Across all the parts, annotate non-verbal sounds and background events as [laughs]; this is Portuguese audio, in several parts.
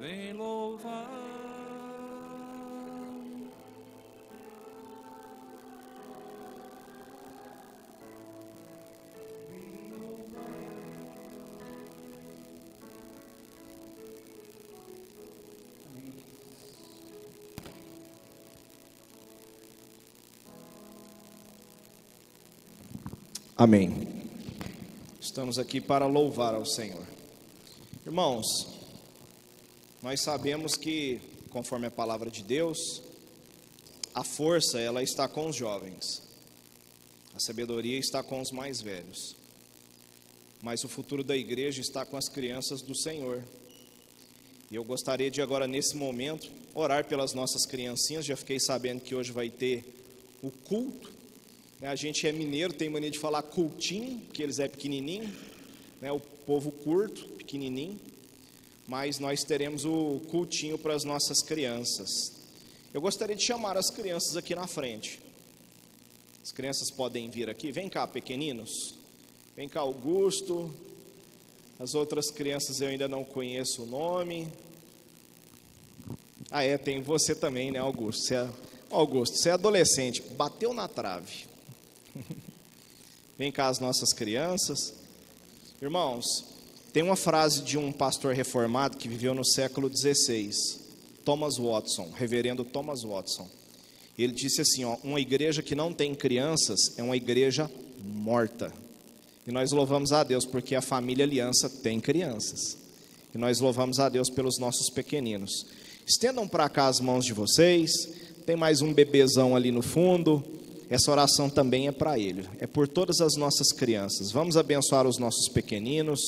vem louvar. Amém. Estamos aqui para louvar ao Senhor. Irmãos, nós sabemos que, conforme a palavra de Deus, a força ela está com os jovens. A sabedoria está com os mais velhos. Mas o futuro da igreja está com as crianças do Senhor. E eu gostaria de agora nesse momento orar pelas nossas criancinhas. Já fiquei sabendo que hoje vai ter o culto né, a gente é mineiro, tem mania de falar cultinho, que eles é pequenininho, né, o povo curto, pequenininho, mas nós teremos o cultinho para as nossas crianças. Eu gostaria de chamar as crianças aqui na frente. As crianças podem vir aqui. Vem cá, pequeninos. Vem cá, Augusto. As outras crianças eu ainda não conheço o nome. Ah, é, tem você também, né, Augusto? Você é, Augusto, você é adolescente, bateu na trave. [laughs] Vem cá as nossas crianças. Irmãos, tem uma frase de um pastor reformado que viveu no século XVI, Thomas Watson, reverendo Thomas Watson. Ele disse assim: ó, uma igreja que não tem crianças é uma igreja morta. E nós louvamos a Deus porque a família Aliança tem crianças. E nós louvamos a Deus pelos nossos pequeninos. Estendam para cá as mãos de vocês. Tem mais um bebezão ali no fundo. Essa oração também é para ele, é por todas as nossas crianças. Vamos abençoar os nossos pequeninos,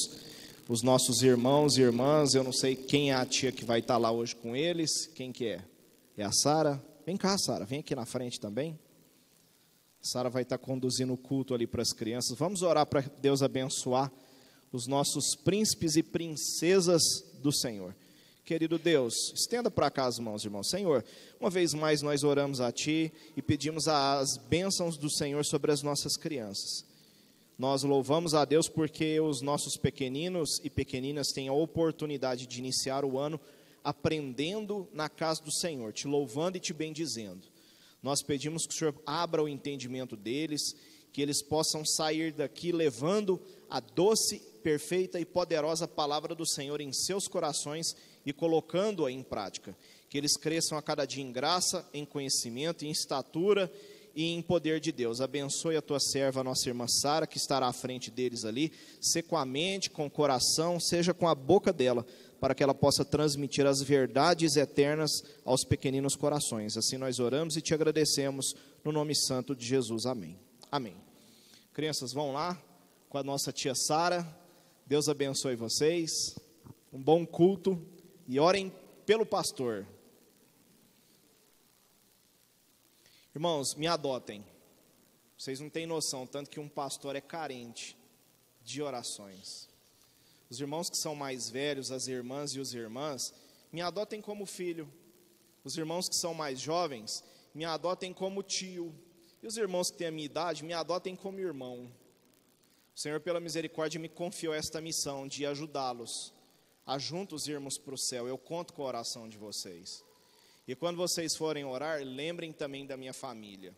os nossos irmãos e irmãs. Eu não sei quem é a tia que vai estar lá hoje com eles. Quem que é? É a Sara? Vem cá, Sara, vem aqui na frente também. Sara vai estar conduzindo o culto ali para as crianças. Vamos orar para Deus abençoar os nossos príncipes e princesas do Senhor. Querido Deus, estenda para cá as mãos, irmão. Senhor, uma vez mais nós oramos a Ti e pedimos as bênçãos do Senhor sobre as nossas crianças. Nós louvamos a Deus porque os nossos pequeninos e pequeninas têm a oportunidade de iniciar o ano aprendendo na casa do Senhor, te louvando e te bendizendo. Nós pedimos que o Senhor abra o entendimento deles, que eles possam sair daqui levando a doce, perfeita e poderosa palavra do Senhor em seus corações e colocando-a em prática. Que eles cresçam a cada dia em graça, em conhecimento, em estatura e em poder de Deus. Abençoe a tua serva, a nossa irmã Sara, que estará à frente deles ali, se com a mente, com o coração, seja com a boca dela, para que ela possa transmitir as verdades eternas aos pequeninos corações. Assim nós oramos e te agradecemos no nome santo de Jesus. Amém. Amém. Crianças, vão lá com a nossa tia Sara. Deus abençoe vocês. Um bom culto e orem pelo pastor. Irmãos, me adotem. Vocês não têm noção, tanto que um pastor é carente de orações. Os irmãos que são mais velhos, as irmãs e os irmãs, me adotem como filho. Os irmãos que são mais jovens, me adotem como tio. E os irmãos que têm a minha idade, me adotem como irmão. O Senhor, pela misericórdia, me confiou esta missão de ajudá-los a juntos irmos para o céu. Eu conto com a oração de vocês. E quando vocês forem orar, lembrem também da minha família.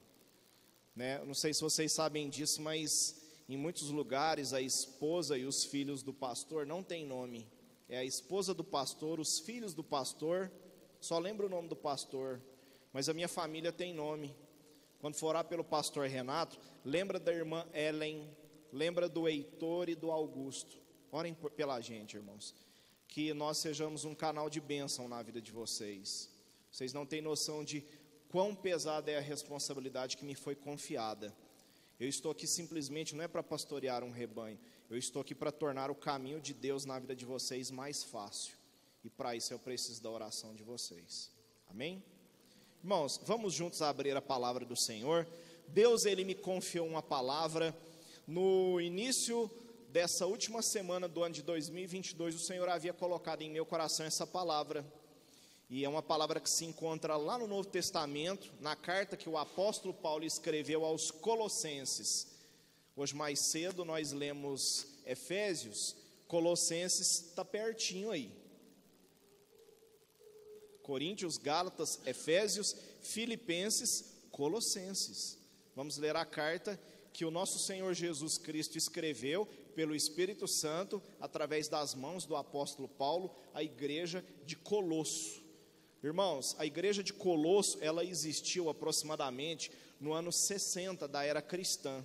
Né? Não sei se vocês sabem disso, mas em muitos lugares a esposa e os filhos do pastor não têm nome. É a esposa do pastor, os filhos do pastor, só lembra o nome do pastor, mas a minha família tem nome. Quando for orar pelo pastor Renato, lembra da irmã Ellen, lembra do Heitor e do Augusto. Orem pela gente, irmãos que nós sejamos um canal de bênção na vida de vocês. Vocês não têm noção de quão pesada é a responsabilidade que me foi confiada. Eu estou aqui simplesmente não é para pastorear um rebanho, eu estou aqui para tornar o caminho de Deus na vida de vocês mais fácil. E para isso eu preciso da oração de vocês. Amém? Irmãos, vamos juntos abrir a palavra do Senhor. Deus ele me confiou uma palavra no início dessa última semana do ano de 2022, o Senhor havia colocado em meu coração essa palavra. E é uma palavra que se encontra lá no Novo Testamento, na carta que o apóstolo Paulo escreveu aos Colossenses. Hoje mais cedo nós lemos Efésios, Colossenses está pertinho aí. Coríntios, Gálatas, Efésios, Filipenses, Colossenses. Vamos ler a carta que o nosso Senhor Jesus Cristo escreveu pelo Espírito Santo, através das mãos do apóstolo Paulo, à igreja de Colosso. Irmãos, a igreja de Colosso, ela existiu aproximadamente no ano 60 da era cristã,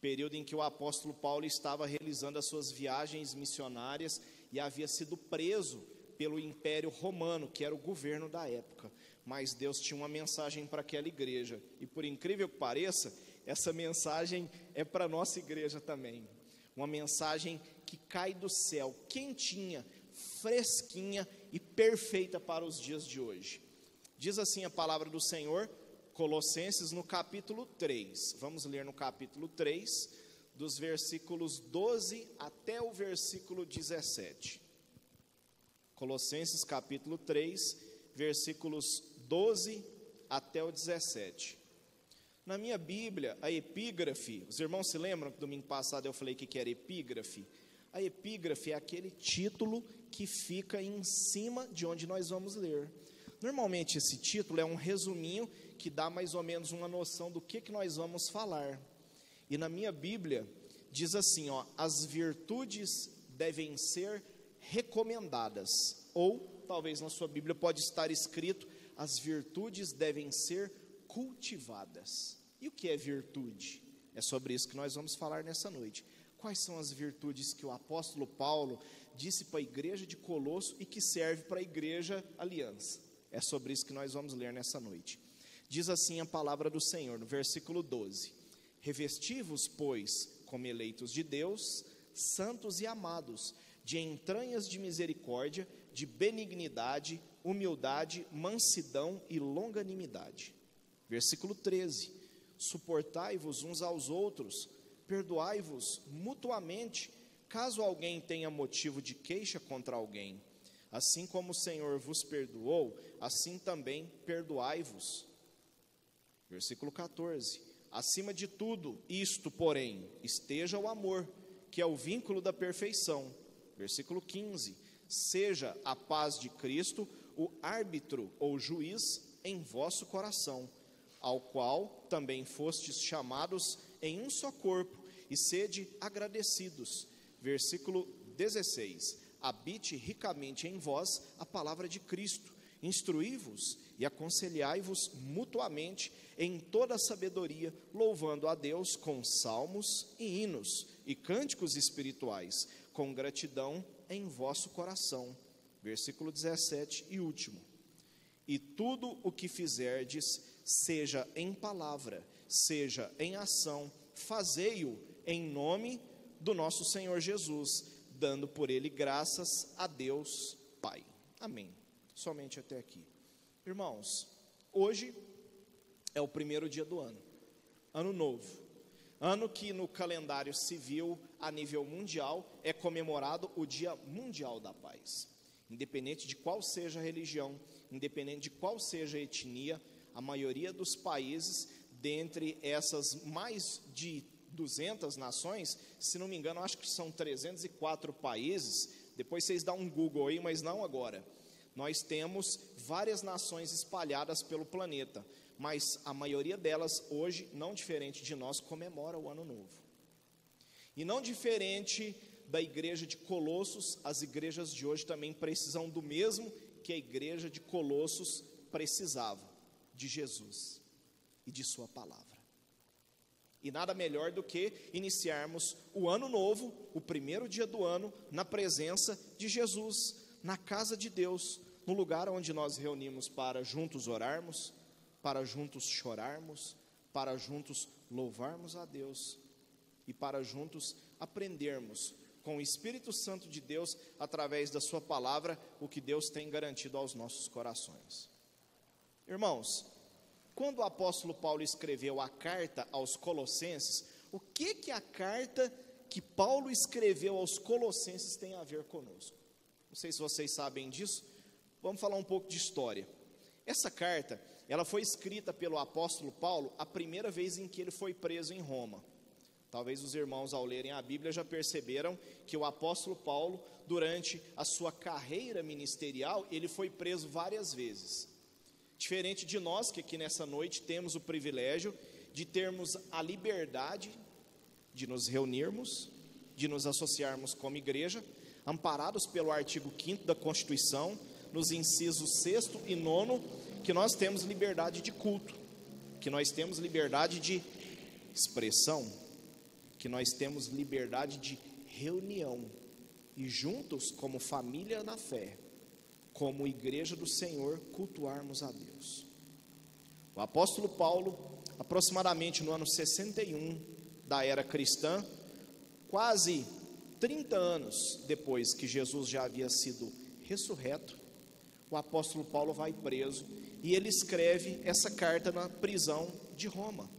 período em que o apóstolo Paulo estava realizando as suas viagens missionárias e havia sido preso pelo Império Romano, que era o governo da época. Mas Deus tinha uma mensagem para aquela igreja, e por incrível que pareça, essa mensagem é para nossa igreja também. Uma mensagem que cai do céu, quentinha, fresquinha e perfeita para os dias de hoje. Diz assim a palavra do Senhor, Colossenses no capítulo 3. Vamos ler no capítulo 3, dos versículos 12 até o versículo 17. Colossenses capítulo 3, versículos 12 até o 17. Na minha Bíblia, a epígrafe, os irmãos se lembram que domingo passado eu falei que era epígrafe? A epígrafe é aquele título que fica em cima de onde nós vamos ler. Normalmente esse título é um resuminho que dá mais ou menos uma noção do que, que nós vamos falar. E na minha Bíblia diz assim, ó, as virtudes devem ser recomendadas, ou talvez na sua Bíblia pode estar escrito: as virtudes devem ser cultivadas. E o que é virtude? É sobre isso que nós vamos falar nessa noite. Quais são as virtudes que o apóstolo Paulo disse para a igreja de Colosso e que serve para a igreja Aliança? É sobre isso que nós vamos ler nessa noite. Diz assim a palavra do Senhor, no versículo 12: Revestivos, pois, como eleitos de Deus, santos e amados, de entranhas de misericórdia, de benignidade, humildade, mansidão e longanimidade. Versículo 13: Suportai-vos uns aos outros, perdoai-vos mutuamente, caso alguém tenha motivo de queixa contra alguém. Assim como o Senhor vos perdoou, assim também perdoai-vos. Versículo 14: Acima de tudo, isto, porém, esteja o amor, que é o vínculo da perfeição Versículo 15: Seja a paz de Cristo o árbitro ou juiz em vosso coração, ao qual também fostes chamados em um só corpo, e sede agradecidos. Versículo 16: Habite ricamente em vós a palavra de Cristo, instruí-vos e aconselhai-vos mutuamente em toda a sabedoria, louvando a Deus com salmos e hinos e cânticos espirituais com gratidão em vosso coração. Versículo 17 e último. E tudo o que fizerdes, seja em palavra, seja em ação, fazei-o em nome do nosso Senhor Jesus, dando por ele graças a Deus Pai. Amém. Somente até aqui. Irmãos, hoje é o primeiro dia do ano, ano novo. Ano que no calendário civil a nível mundial é comemorado o Dia Mundial da Paz. Independente de qual seja a religião, independente de qual seja a etnia, a maioria dos países, dentre essas mais de 200 nações, se não me engano, acho que são 304 países. Depois vocês dão um Google aí, mas não agora. Nós temos várias nações espalhadas pelo planeta mas a maioria delas hoje, não diferente de nós, comemora o ano novo. E não diferente da igreja de Colossos, as igrejas de hoje também precisam do mesmo que a igreja de Colossos precisava, de Jesus e de sua palavra. E nada melhor do que iniciarmos o ano novo, o primeiro dia do ano, na presença de Jesus, na casa de Deus, no lugar onde nós reunimos para juntos orarmos, para juntos chorarmos, para juntos louvarmos a Deus e para juntos aprendermos com o Espírito Santo de Deus, através da Sua palavra, o que Deus tem garantido aos nossos corações. Irmãos, quando o apóstolo Paulo escreveu a carta aos Colossenses, o que que a carta que Paulo escreveu aos Colossenses tem a ver conosco? Não sei se vocês sabem disso. Vamos falar um pouco de história. Essa carta, ela foi escrita pelo apóstolo Paulo a primeira vez em que ele foi preso em Roma. Talvez os irmãos, ao lerem a Bíblia, já perceberam que o apóstolo Paulo, durante a sua carreira ministerial, ele foi preso várias vezes. Diferente de nós, que aqui nessa noite temos o privilégio de termos a liberdade de nos reunirmos, de nos associarmos como igreja, amparados pelo artigo 5 da Constituição, nos incisos 6 e 9, que nós temos liberdade de culto, que nós temos liberdade de expressão, que nós temos liberdade de reunião e juntos, como família na fé, como igreja do Senhor, cultuarmos a Deus. O apóstolo Paulo, aproximadamente no ano 61 da era cristã, quase 30 anos depois que Jesus já havia sido ressurreto, o apóstolo Paulo vai preso e ele escreve essa carta na prisão de Roma.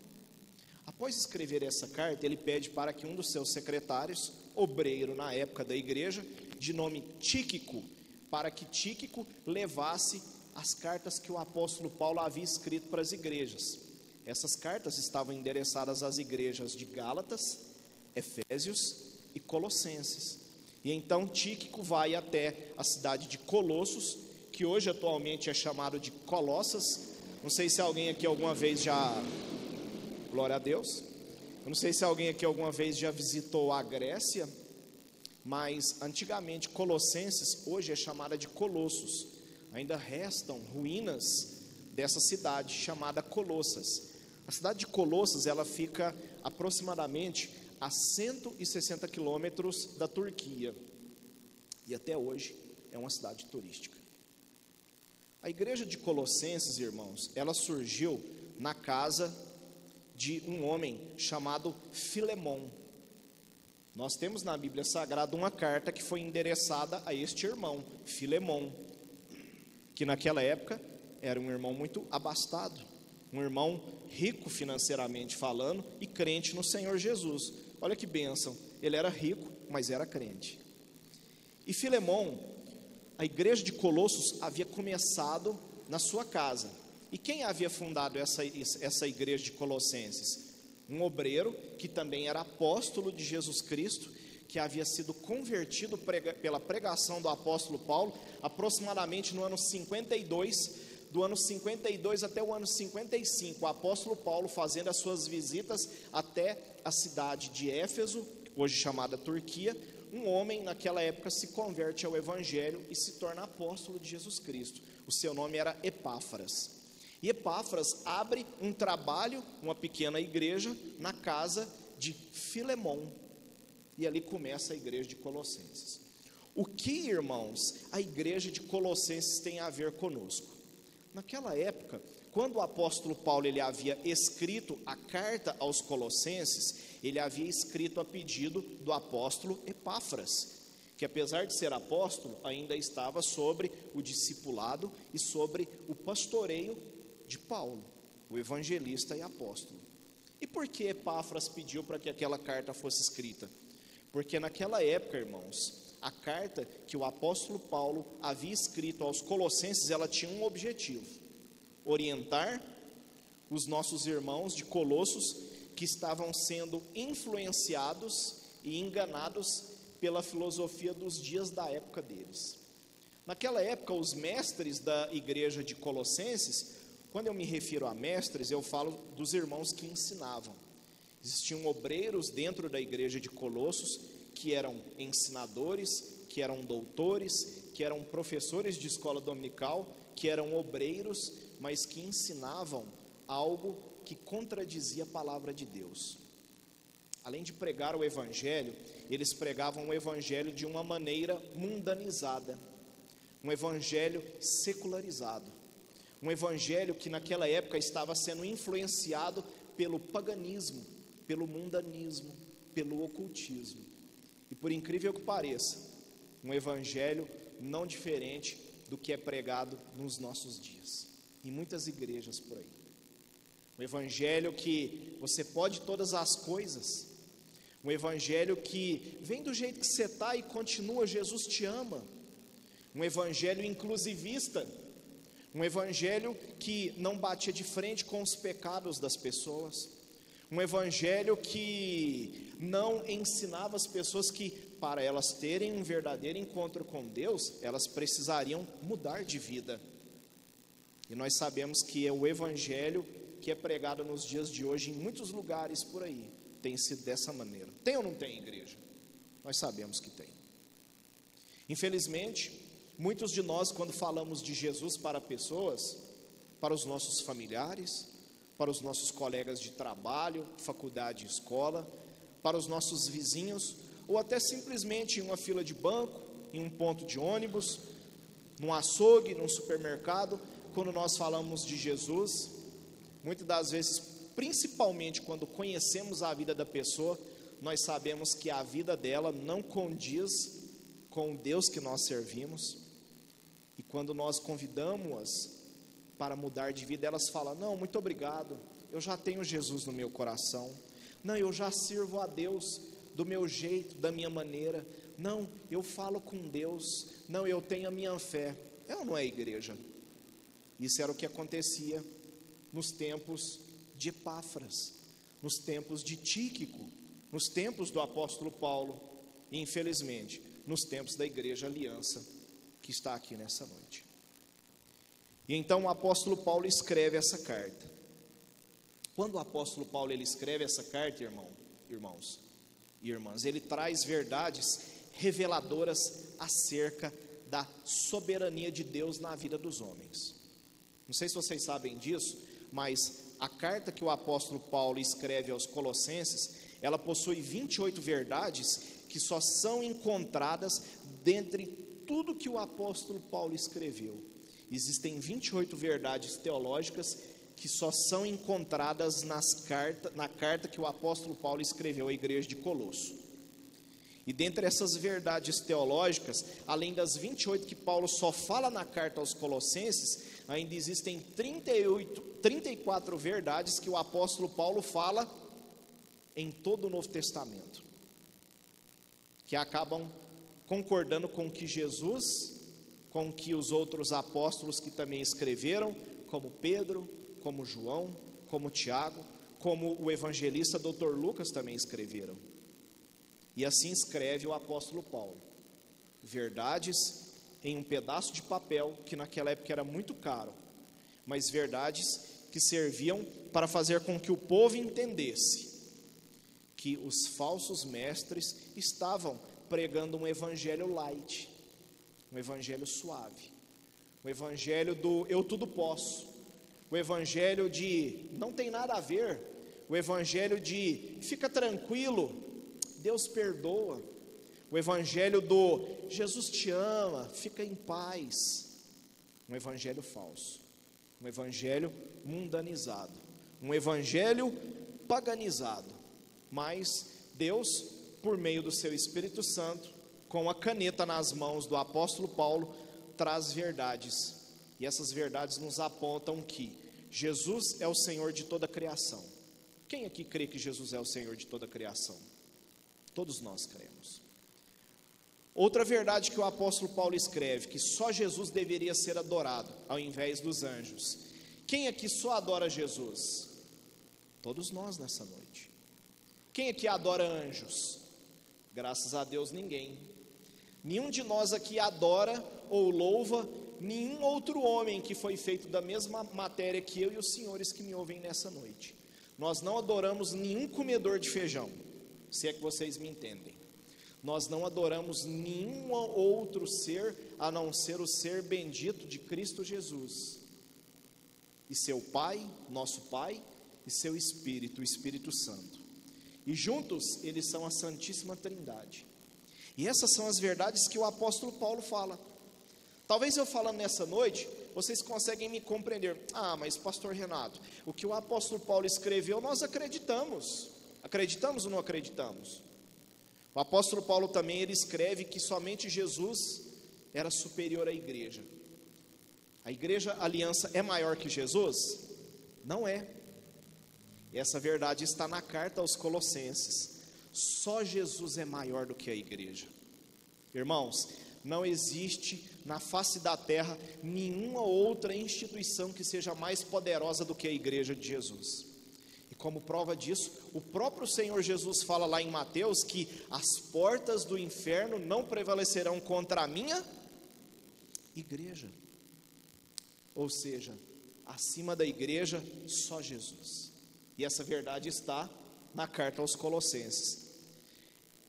Após escrever essa carta, ele pede para que um dos seus secretários, obreiro na época da igreja, de nome Tíquico, para que Tíquico levasse as cartas que o apóstolo Paulo havia escrito para as igrejas. Essas cartas estavam endereçadas às igrejas de Gálatas, Efésios e Colossenses. E então Tíquico vai até a cidade de Colossos, que hoje atualmente é chamado de Colossas. Não sei se alguém aqui alguma vez já Glória a Deus. Eu não sei se alguém aqui alguma vez já visitou a Grécia, mas antigamente Colossenses, hoje é chamada de Colossos. Ainda restam ruínas dessa cidade chamada Colossas. A cidade de Colossas, ela fica aproximadamente a 160 quilômetros da Turquia. E até hoje é uma cidade turística. A igreja de Colossenses, irmãos, ela surgiu na casa de um homem chamado Filemon. Nós temos na Bíblia Sagrada uma carta que foi endereçada a este irmão, Filemon, que naquela época era um irmão muito abastado, um irmão rico financeiramente falando e crente no Senhor Jesus. Olha que bênção, ele era rico, mas era crente. E Filemon, a igreja de Colossos havia começado na sua casa. E quem havia fundado essa, essa igreja de Colossenses? Um obreiro que também era apóstolo de Jesus Cristo, que havia sido convertido prega, pela pregação do apóstolo Paulo, aproximadamente no ano 52, do ano 52 até o ano 55, o apóstolo Paulo fazendo as suas visitas até a cidade de Éfeso, hoje chamada Turquia, um homem naquela época se converte ao evangelho e se torna apóstolo de Jesus Cristo. O seu nome era Epáfras. E Epáfras abre um trabalho, uma pequena igreja, na casa de Filemon. E ali começa a igreja de Colossenses. O que, irmãos, a igreja de Colossenses tem a ver conosco? Naquela época, quando o apóstolo Paulo ele havia escrito a carta aos Colossenses, ele havia escrito a pedido do apóstolo Epáfras, que apesar de ser apóstolo, ainda estava sobre o discipulado e sobre o pastoreio de Paulo, o evangelista e apóstolo. E por que Epáfras pediu para que aquela carta fosse escrita? Porque naquela época, irmãos, a carta que o apóstolo Paulo havia escrito aos Colossenses, ela tinha um objetivo: orientar os nossos irmãos de Colossos que estavam sendo influenciados e enganados pela filosofia dos dias da época deles. Naquela época, os mestres da igreja de Colossenses quando eu me refiro a mestres, eu falo dos irmãos que ensinavam. Existiam obreiros dentro da igreja de Colossos que eram ensinadores, que eram doutores, que eram professores de escola dominical, que eram obreiros, mas que ensinavam algo que contradizia a palavra de Deus. Além de pregar o evangelho, eles pregavam o evangelho de uma maneira mundanizada, um evangelho secularizado. Um evangelho que naquela época estava sendo influenciado pelo paganismo, pelo mundanismo, pelo ocultismo. E por incrível que pareça, um evangelho não diferente do que é pregado nos nossos dias, em muitas igrejas por aí. Um evangelho que você pode todas as coisas, um evangelho que vem do jeito que você está e continua, Jesus te ama. Um evangelho inclusivista, um evangelho que não batia de frente com os pecados das pessoas, Um evangelho que não ensinava as pessoas que, para elas terem um verdadeiro encontro com Deus, elas precisariam mudar de vida. E nós sabemos que é o evangelho que é pregado nos dias de hoje em muitos lugares por aí tem sido dessa maneira. Tem ou não tem igreja? Nós sabemos que tem. Infelizmente, muitos de nós, quando falamos de Jesus para pessoas, para os nossos familiares, para os nossos colegas de trabalho, faculdade escola, para os nossos vizinhos, ou até simplesmente em uma fila de banco, em um ponto de ônibus, num açougue, num supermercado, quando nós falamos de Jesus, muitas das vezes, principalmente quando conhecemos a vida da pessoa, nós sabemos que a vida dela não condiz com o Deus que nós servimos. E quando nós convidamos-as para mudar de vida, elas falam: Não, muito obrigado, eu já tenho Jesus no meu coração. Não, eu já sirvo a Deus do meu jeito, da minha maneira. Não, eu falo com Deus. Não, eu tenho a minha fé. Ou não é igreja? Isso era o que acontecia nos tempos de Epáfras, nos tempos de Tíquico, nos tempos do apóstolo Paulo e, infelizmente, nos tempos da igreja aliança que está aqui nessa noite. E então o apóstolo Paulo escreve essa carta. Quando o apóstolo Paulo ele escreve essa carta, irmão, irmãos e irmãs, ele traz verdades reveladoras acerca da soberania de Deus na vida dos homens. Não sei se vocês sabem disso, mas a carta que o apóstolo Paulo escreve aos Colossenses, ela possui 28 verdades que só são encontradas dentre tudo que o apóstolo Paulo escreveu. Existem 28 verdades teológicas que só são encontradas nas carta, na carta que o apóstolo Paulo escreveu à igreja de Colosso. E dentre essas verdades teológicas, além das 28 que Paulo só fala na carta aos Colossenses, ainda existem 38, 34 verdades que o apóstolo Paulo fala em todo o Novo Testamento, que acabam concordando com que Jesus com que os outros apóstolos que também escreveram, como Pedro, como João, como Tiago, como o evangelista Dr. Lucas também escreveram. E assim escreve o apóstolo Paulo. Verdades em um pedaço de papel que naquela época era muito caro, mas verdades que serviam para fazer com que o povo entendesse que os falsos mestres estavam pregando um evangelho light, um evangelho suave, o evangelho do eu tudo posso, o evangelho de não tem nada a ver, o evangelho de fica tranquilo, Deus perdoa, o evangelho do Jesus te ama, fica em paz, um evangelho falso, um evangelho mundanizado, um evangelho paganizado, mas Deus, por meio do seu Espírito Santo, com a caneta nas mãos do apóstolo Paulo, traz verdades. E essas verdades nos apontam que Jesus é o Senhor de toda a criação. Quem aqui crê que Jesus é o Senhor de toda a criação? Todos nós cremos. Outra verdade que o apóstolo Paulo escreve, que só Jesus deveria ser adorado, ao invés dos anjos. Quem aqui só adora Jesus? Todos nós nessa noite. Quem aqui adora anjos? Graças a Deus, ninguém. Nenhum de nós aqui adora ou louva nenhum outro homem que foi feito da mesma matéria que eu e os senhores que me ouvem nessa noite. Nós não adoramos nenhum comedor de feijão, se é que vocês me entendem. Nós não adoramos nenhum outro ser a não ser o ser bendito de Cristo Jesus. E seu Pai, nosso Pai, e seu Espírito, o Espírito Santo. E juntos eles são a Santíssima Trindade. E essas são as verdades que o apóstolo Paulo fala. Talvez eu falando nessa noite, vocês conseguem me compreender. Ah, mas pastor Renato, o que o apóstolo Paulo escreveu, nós acreditamos. Acreditamos ou não acreditamos? O apóstolo Paulo também ele escreve que somente Jesus era superior à igreja. A igreja aliança é maior que Jesus? Não é. E essa verdade está na carta aos Colossenses. Só Jesus é maior do que a igreja. Irmãos, não existe na face da terra nenhuma outra instituição que seja mais poderosa do que a igreja de Jesus. E Como prova disso, o próprio Senhor Jesus fala lá em Mateus que as portas do inferno não prevalecerão contra a minha igreja. Ou seja, acima da igreja, só Jesus. E essa verdade está na carta aos Colossenses.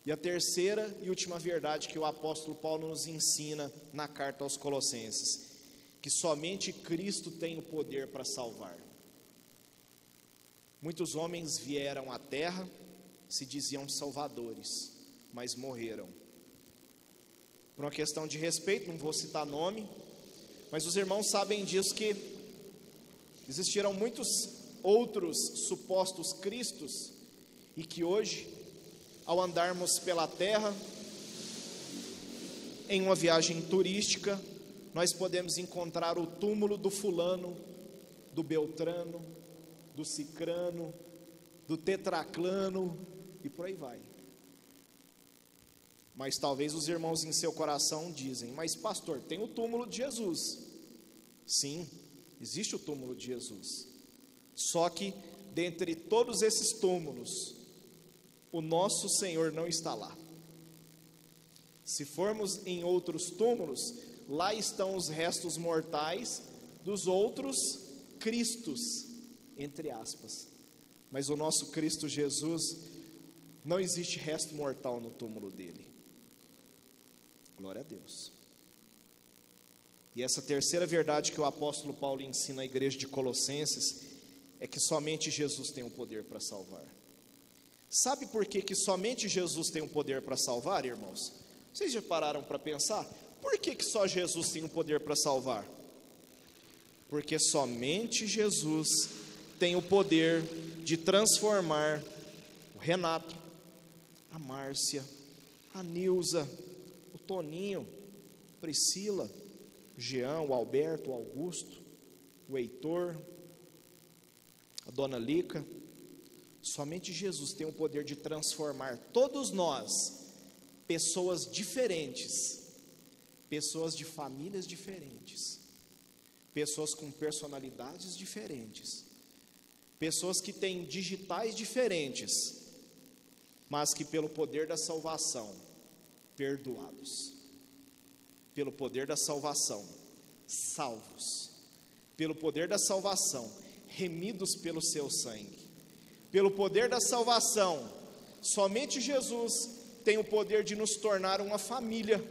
E a terceira e última verdade que o apóstolo Paulo nos ensina na carta aos Colossenses, que somente Cristo tem o poder para salvar. Muitos homens vieram à terra, se diziam salvadores, mas morreram. Por uma questão de respeito, não vou citar nome, mas os irmãos sabem disso que existiram muitos outros supostos cristos e que hoje, ao andarmos pela terra, em uma viagem turística, nós podemos encontrar o túmulo do fulano, do beltrano, do cicrano, do tetraclano e por aí vai. Mas talvez os irmãos em seu coração dizem: "Mas pastor, tem o túmulo de Jesus". Sim, existe o túmulo de Jesus. Só que dentre todos esses túmulos, o nosso Senhor não está lá. Se formos em outros túmulos, lá estão os restos mortais dos outros Cristos entre aspas. Mas o nosso Cristo Jesus, não existe resto mortal no túmulo dele. Glória a Deus. E essa terceira verdade que o apóstolo Paulo ensina à igreja de Colossenses é que somente Jesus tem o poder para salvar. Sabe por que, que somente Jesus tem o poder para salvar, irmãos? Vocês já pararam para pensar? Por que, que só Jesus tem o poder para salvar? Porque somente Jesus tem o poder de transformar o Renato, a Márcia, a Nilza, o Toninho, Priscila, o Jean, o Alberto, o Augusto, o Heitor, a Dona Lica. Somente Jesus tem o poder de transformar todos nós, pessoas diferentes, pessoas de famílias diferentes, pessoas com personalidades diferentes, pessoas que têm digitais diferentes, mas que pelo poder da salvação, perdoados. Pelo poder da salvação, salvos. Pelo poder da salvação, remidos pelo seu sangue. Pelo poder da salvação, somente Jesus tem o poder de nos tornar uma família.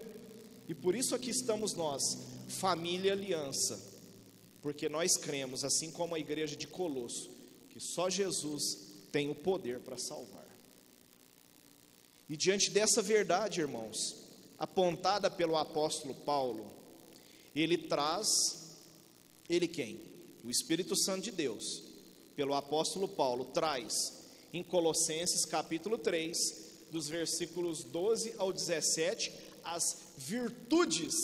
E por isso aqui estamos nós, família aliança. Porque nós cremos, assim como a igreja de Colosso, que só Jesus tem o poder para salvar. E diante dessa verdade, irmãos, apontada pelo apóstolo Paulo, ele traz, ele quem? O Espírito Santo de Deus, pelo apóstolo Paulo, traz em Colossenses capítulo 3, dos versículos 12 ao 17, as virtudes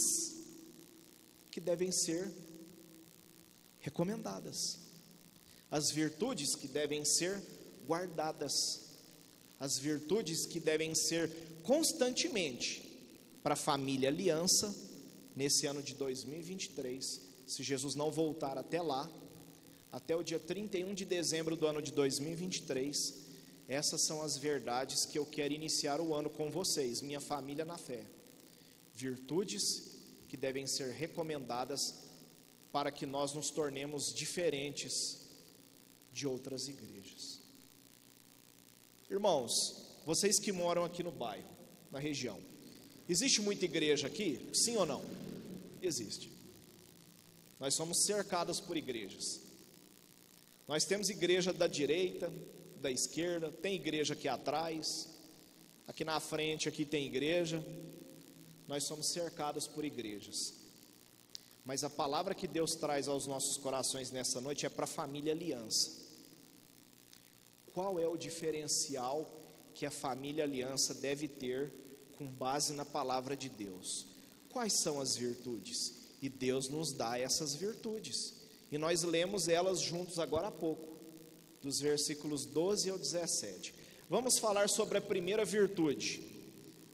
que devem ser recomendadas. As virtudes que devem ser guardadas, as virtudes que devem ser constantemente para a família aliança nesse ano de 2023, se Jesus não voltar até lá, até o dia 31 de dezembro do ano de 2023, essas são as verdades que eu quero iniciar o ano com vocês, minha família na fé. Virtudes que devem ser recomendadas para que nós nos tornemos diferentes de outras igrejas. Irmãos, vocês que moram aqui no bairro, na região, existe muita igreja aqui? Sim ou não? Existe. Nós somos cercados por igrejas. Nós temos igreja da direita, da esquerda, tem igreja aqui atrás, aqui na frente aqui tem igreja. Nós somos cercados por igrejas. Mas a palavra que Deus traz aos nossos corações nessa noite é para a família aliança qual é o diferencial que a família aliança deve ter com base na palavra de Deus. Quais são as virtudes? E Deus nos dá essas virtudes. E nós lemos elas juntos agora há pouco, dos versículos 12 ao 17. Vamos falar sobre a primeira virtude,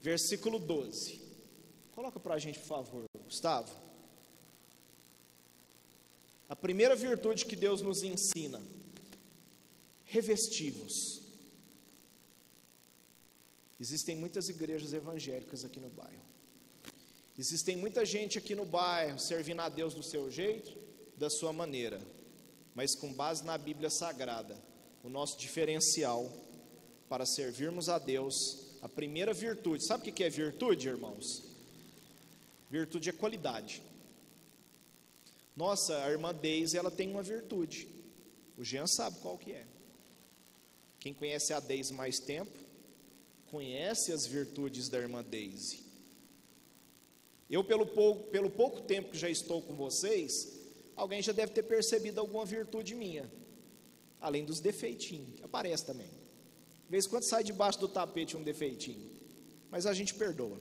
versículo 12. Coloca para a gente, por favor, Gustavo. A primeira virtude que Deus nos ensina revestivos. Existem muitas igrejas evangélicas aqui no bairro. Existem muita gente aqui no bairro servindo a Deus do seu jeito, da sua maneira, mas com base na Bíblia Sagrada, o nosso diferencial para servirmos a Deus, a primeira virtude. Sabe o que é virtude, irmãos? Virtude é qualidade. Nossa, a irmã Deise, ela tem uma virtude. O Jean sabe qual que é. Quem conhece a Deise mais tempo, conhece as virtudes da irmã Deise. Eu, pelo pouco, pelo pouco tempo que já estou com vocês, alguém já deve ter percebido alguma virtude minha, além dos defeitinhos, que aparece também. De vez em quando sai debaixo do tapete um defeitinho, mas a gente perdoa.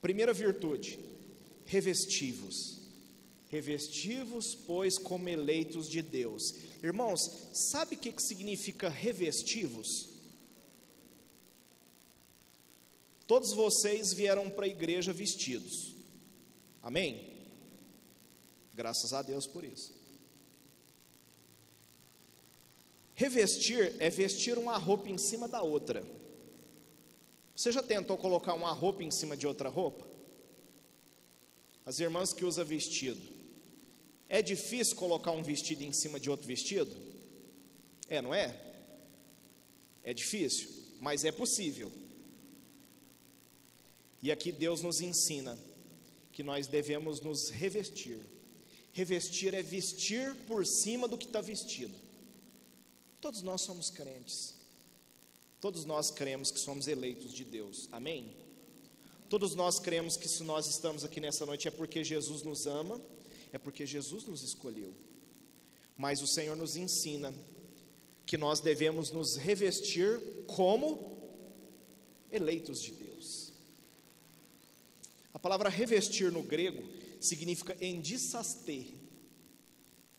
Primeira virtude, revestivos. Revestivos, pois, como eleitos de Deus. Irmãos, sabe o que, que significa revestivos? Todos vocês vieram para a igreja vestidos. Amém? Graças a Deus por isso. Revestir é vestir uma roupa em cima da outra. Você já tentou colocar uma roupa em cima de outra roupa? As irmãs que usam vestido. É difícil colocar um vestido em cima de outro vestido? É, não é? É difícil, mas é possível. E aqui Deus nos ensina que nós devemos nos revestir. Revestir é vestir por cima do que está vestido. Todos nós somos crentes. Todos nós cremos que somos eleitos de Deus. Amém? Todos nós cremos que se nós estamos aqui nessa noite é porque Jesus nos ama é porque Jesus nos escolheu. Mas o Senhor nos ensina que nós devemos nos revestir como eleitos de Deus. Palavra revestir no grego significa endissaster,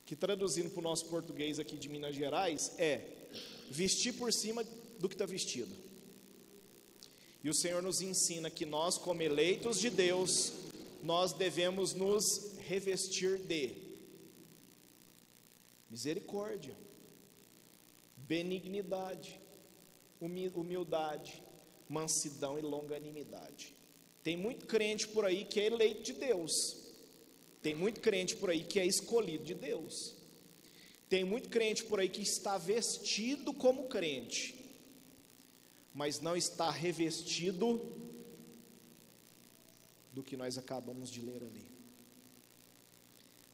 que traduzindo para o nosso português aqui de Minas Gerais é vestir por cima do que está vestido. E o Senhor nos ensina que nós, como eleitos de Deus, nós devemos nos revestir de misericórdia, benignidade, humildade, mansidão e longanimidade. Tem muito crente por aí que é eleito de Deus. Tem muito crente por aí que é escolhido de Deus. Tem muito crente por aí que está vestido como crente, mas não está revestido do que nós acabamos de ler ali.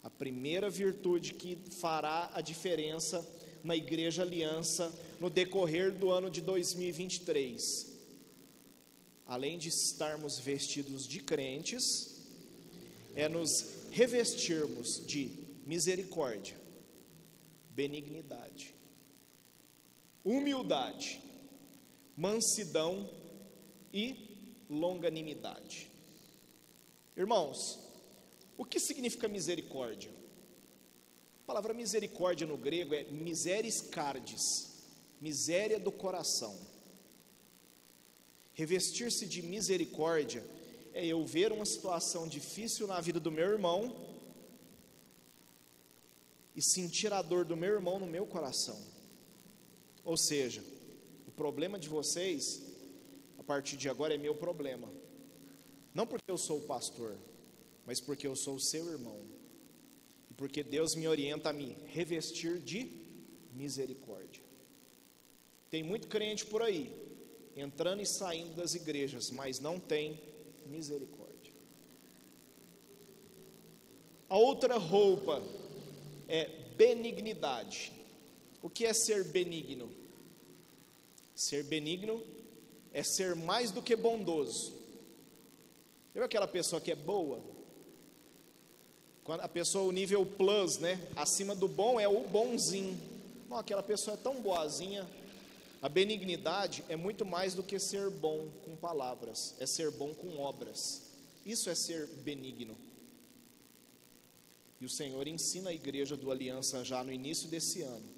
A primeira virtude que fará a diferença na Igreja Aliança no decorrer do ano de 2023. Além de estarmos vestidos de crentes, é nos revestirmos de misericórdia, benignidade, humildade, mansidão e longanimidade. Irmãos, o que significa misericórdia? A palavra misericórdia no grego é miseris cardes, miséria do coração. Revestir-se de misericórdia é eu ver uma situação difícil na vida do meu irmão e sentir a dor do meu irmão no meu coração. Ou seja, o problema de vocês, a partir de agora, é meu problema. Não porque eu sou o pastor, mas porque eu sou o seu irmão. E porque Deus me orienta a me revestir de misericórdia. Tem muito crente por aí, entrando e saindo das igrejas, mas não tem misericórdia. A outra roupa é benignidade. O que é ser benigno? Ser benigno é ser mais do que bondoso. Viu aquela pessoa que é boa? Quando a pessoa, o nível plus, né? Acima do bom é o bonzinho. Não, aquela pessoa é tão boazinha. A benignidade é muito mais do que ser bom com palavras, é ser bom com obras. Isso é ser benigno. E o Senhor ensina a igreja do Aliança já no início desse ano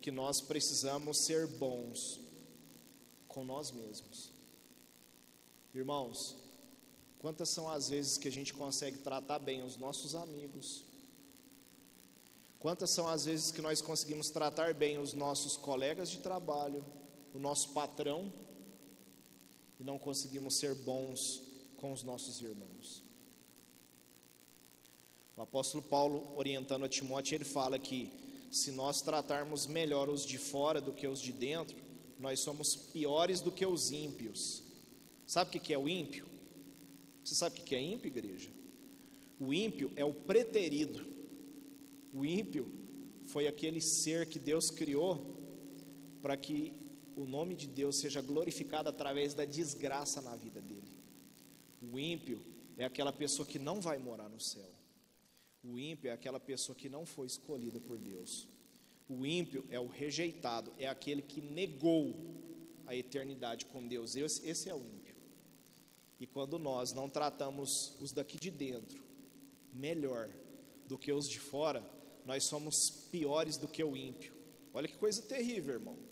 que nós precisamos ser bons com nós mesmos. Irmãos, Quantas são as vezes que a gente consegue tratar bem os nossos amigos? Quantas são as vezes que nós conseguimos tratar bem os nossos colegas de trabalho, o nosso patrão, e não conseguimos ser bons com os nossos irmãos? O apóstolo Paulo, orientando a Timóteo, ele fala que se nós tratarmos melhor os de fora do que os de dentro, nós somos piores do que os ímpios. Sabe o que é o ímpio? Você sabe o que é ímpio, igreja? O ímpio é o preterido. O ímpio foi aquele ser que Deus criou para que o nome de Deus seja glorificado através da desgraça na vida dele. O ímpio é aquela pessoa que não vai morar no céu. O ímpio é aquela pessoa que não foi escolhida por Deus. O ímpio é o rejeitado, é aquele que negou a eternidade com Deus. Esse, é o ímpio. E quando nós não tratamos os daqui de dentro melhor do que os de fora, nós somos piores do que o ímpio. Olha que coisa terrível, irmão.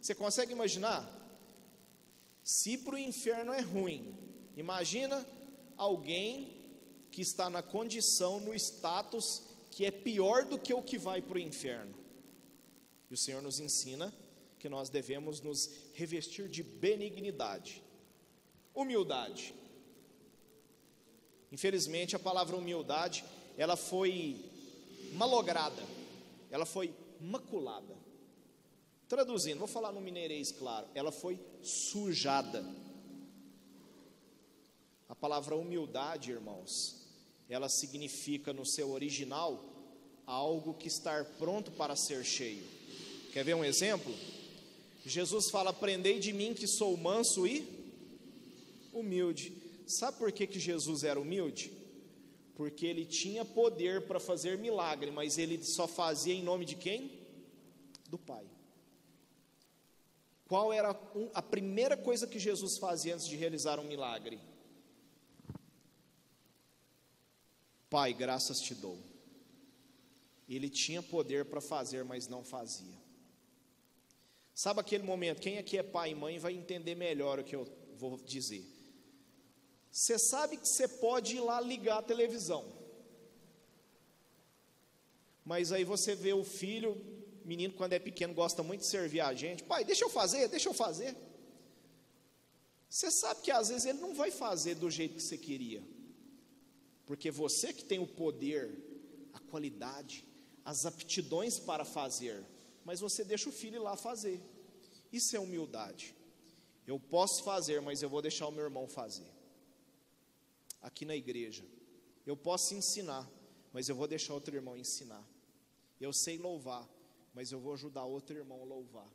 Você consegue imaginar? Se para o inferno é ruim, imagina alguém que está na condição, no status que é pior do que o que vai para o inferno. E o Senhor nos ensina que nós devemos nos revestir de benignidade, humildade. Infelizmente, a palavra humildade, ela foi malograda, ela foi maculada. Traduzindo, vou falar no mineirês claro, ela foi sujada. A palavra humildade, irmãos, ela significa no seu original algo que está pronto para ser cheio. Quer ver um exemplo? Jesus fala: Aprendei de mim que sou manso e humilde. Sabe por que, que Jesus era humilde? Porque ele tinha poder para fazer milagre, mas ele só fazia em nome de quem? Do Pai. Qual era a primeira coisa que Jesus fazia antes de realizar um milagre? Pai, graças te dou. Ele tinha poder para fazer, mas não fazia. Sabe aquele momento? Quem aqui é pai e mãe vai entender melhor o que eu vou dizer. Você sabe que você pode ir lá ligar a televisão, mas aí você vê o filho, menino quando é pequeno gosta muito de servir a gente. Pai, deixa eu fazer, deixa eu fazer. Você sabe que às vezes ele não vai fazer do jeito que você queria porque você que tem o poder, a qualidade, as aptidões para fazer, mas você deixa o filho lá fazer. Isso é humildade. Eu posso fazer, mas eu vou deixar o meu irmão fazer. Aqui na igreja, eu posso ensinar, mas eu vou deixar outro irmão ensinar. Eu sei louvar, mas eu vou ajudar outro irmão a louvar.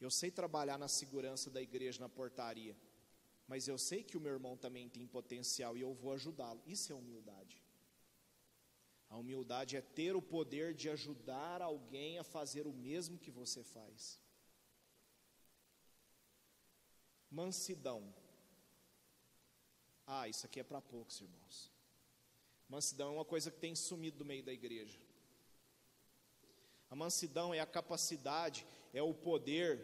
Eu sei trabalhar na segurança da igreja, na portaria, mas eu sei que o meu irmão também tem potencial e eu vou ajudá-lo. Isso é humildade. A humildade é ter o poder de ajudar alguém a fazer o mesmo que você faz. Mansidão. Ah, isso aqui é para poucos, irmãos. Mansidão é uma coisa que tem sumido do meio da igreja. A mansidão é a capacidade, é o poder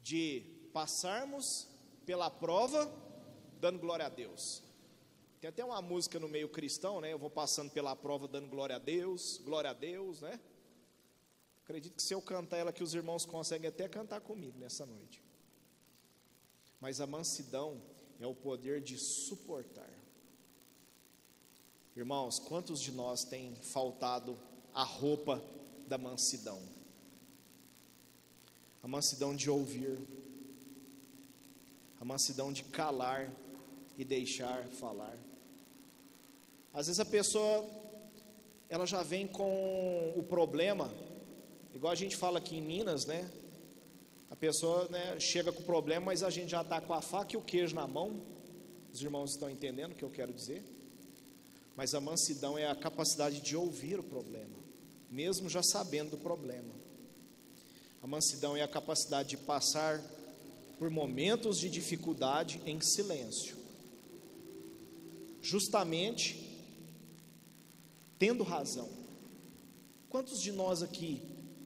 de passarmos pela prova, dando glória a Deus. Tem até uma música no meio cristão, né? Eu vou passando pela prova dando glória a Deus, glória a Deus, né? Acredito que se eu cantar ela que os irmãos conseguem até cantar comigo nessa noite. Mas a mansidão é o poder de suportar. Irmãos, quantos de nós tem faltado a roupa da mansidão? A mansidão de ouvir, a mansidão de calar e deixar falar. Às vezes a pessoa ela já vem com o problema, igual a gente fala aqui em Minas, né? A pessoa né, chega com o problema, mas a gente já está com a faca e o queijo na mão. Os irmãos estão entendendo o que eu quero dizer? Mas a mansidão é a capacidade de ouvir o problema, mesmo já sabendo do problema. A mansidão é a capacidade de passar por momentos de dificuldade em silêncio, justamente tendo razão. Quantos de nós aqui,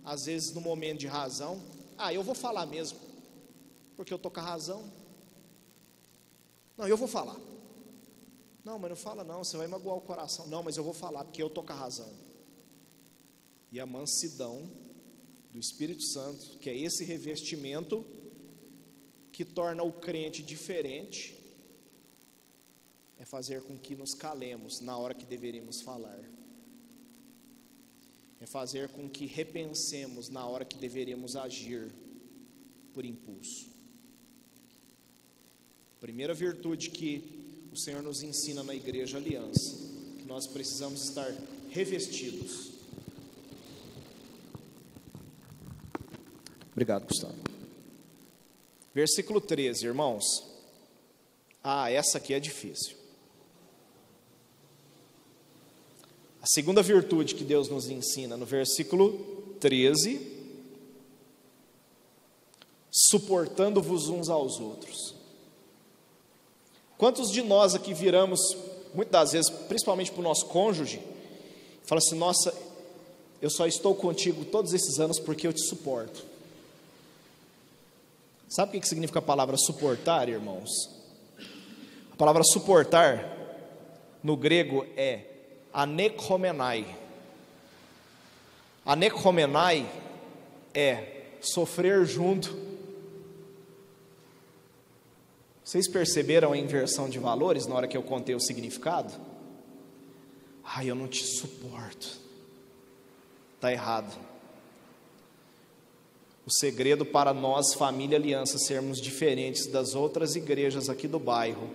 às vezes no momento de razão, ah, eu vou falar mesmo, porque eu estou com a razão. Não, eu vou falar. Não, mas não fala não, você vai magoar o coração. Não, mas eu vou falar porque eu estou com a razão. E a mansidão do Espírito Santo, que é esse revestimento que torna o crente diferente, é fazer com que nos calemos na hora que deveríamos falar. É fazer com que repensemos na hora que deveríamos agir por impulso. Primeira virtude que o Senhor nos ensina na igreja aliança, que nós precisamos estar revestidos. Obrigado, Gustavo. Versículo 13, irmãos. Ah, essa aqui é difícil. A segunda virtude que Deus nos ensina no versículo 13: suportando-vos uns aos outros. Quantos de nós aqui viramos, muitas das vezes, principalmente para o nosso cônjuge, fala assim: nossa, eu só estou contigo todos esses anos porque eu te suporto. Sabe o que significa a palavra suportar, irmãos? A palavra suportar no grego é anekomenai. Anekomenai é sofrer junto. Vocês perceberam a inversão de valores na hora que eu contei o significado? Ai, eu não te suporto. Está errado. O segredo para nós, família Aliança, sermos diferentes das outras igrejas aqui do bairro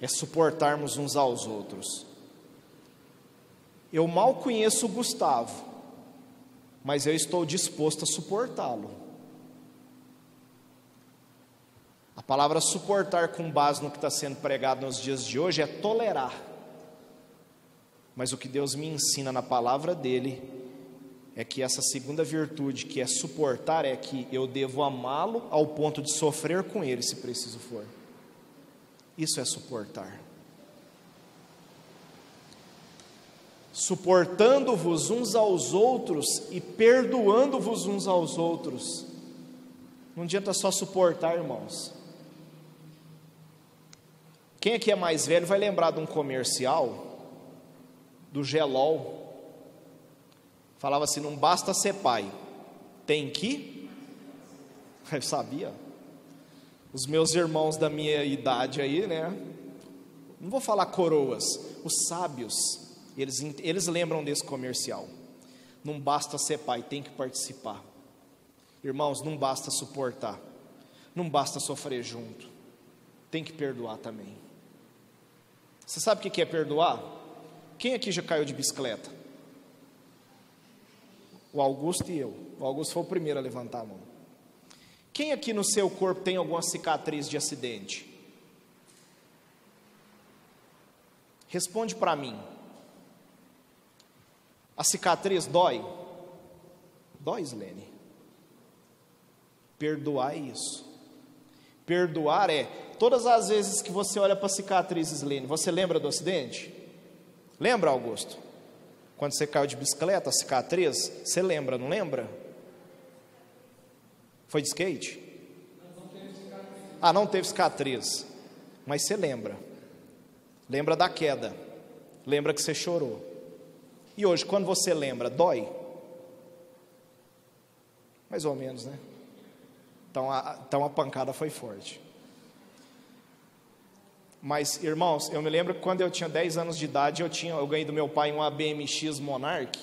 é suportarmos uns aos outros. Eu mal conheço o Gustavo, mas eu estou disposto a suportá-lo. A palavra suportar, com base no que está sendo pregado nos dias de hoje, é tolerar. Mas o que Deus me ensina na palavra dele é que essa segunda virtude, que é suportar, é que eu devo amá-lo ao ponto de sofrer com ele, se preciso for. Isso é suportar. suportando-vos uns aos outros e perdoando-vos uns aos outros. Não adianta só suportar, irmãos. Quem aqui é mais velho vai lembrar de um comercial do Gelol. Falava assim: não basta ser pai, tem que. [laughs] Eu sabia. Os meus irmãos da minha idade aí, né? Não vou falar coroas, os sábios eles, eles lembram desse comercial. Não basta ser pai, tem que participar. Irmãos, não basta suportar. Não basta sofrer junto. Tem que perdoar também. Você sabe o que é perdoar? Quem aqui já caiu de bicicleta? O Augusto e eu. O Augusto foi o primeiro a levantar a mão. Quem aqui no seu corpo tem alguma cicatriz de acidente? Responde para mim. A cicatriz dói? Dói, Slene. Perdoar é isso. Perdoar é todas as vezes que você olha para a cicatriz, Slene, você lembra do acidente? Lembra, Augusto? Quando você caiu de bicicleta, cicatriz, você lembra, não lembra? Foi de skate? Ah, não teve cicatriz. Mas você lembra. Lembra da queda. Lembra que você chorou. E hoje, quando você lembra, dói? Mais ou menos, né? Então a, então a pancada foi forte. Mas, irmãos, eu me lembro que quando eu tinha 10 anos de idade, eu, tinha, eu ganhei do meu pai uma BMX Monarch,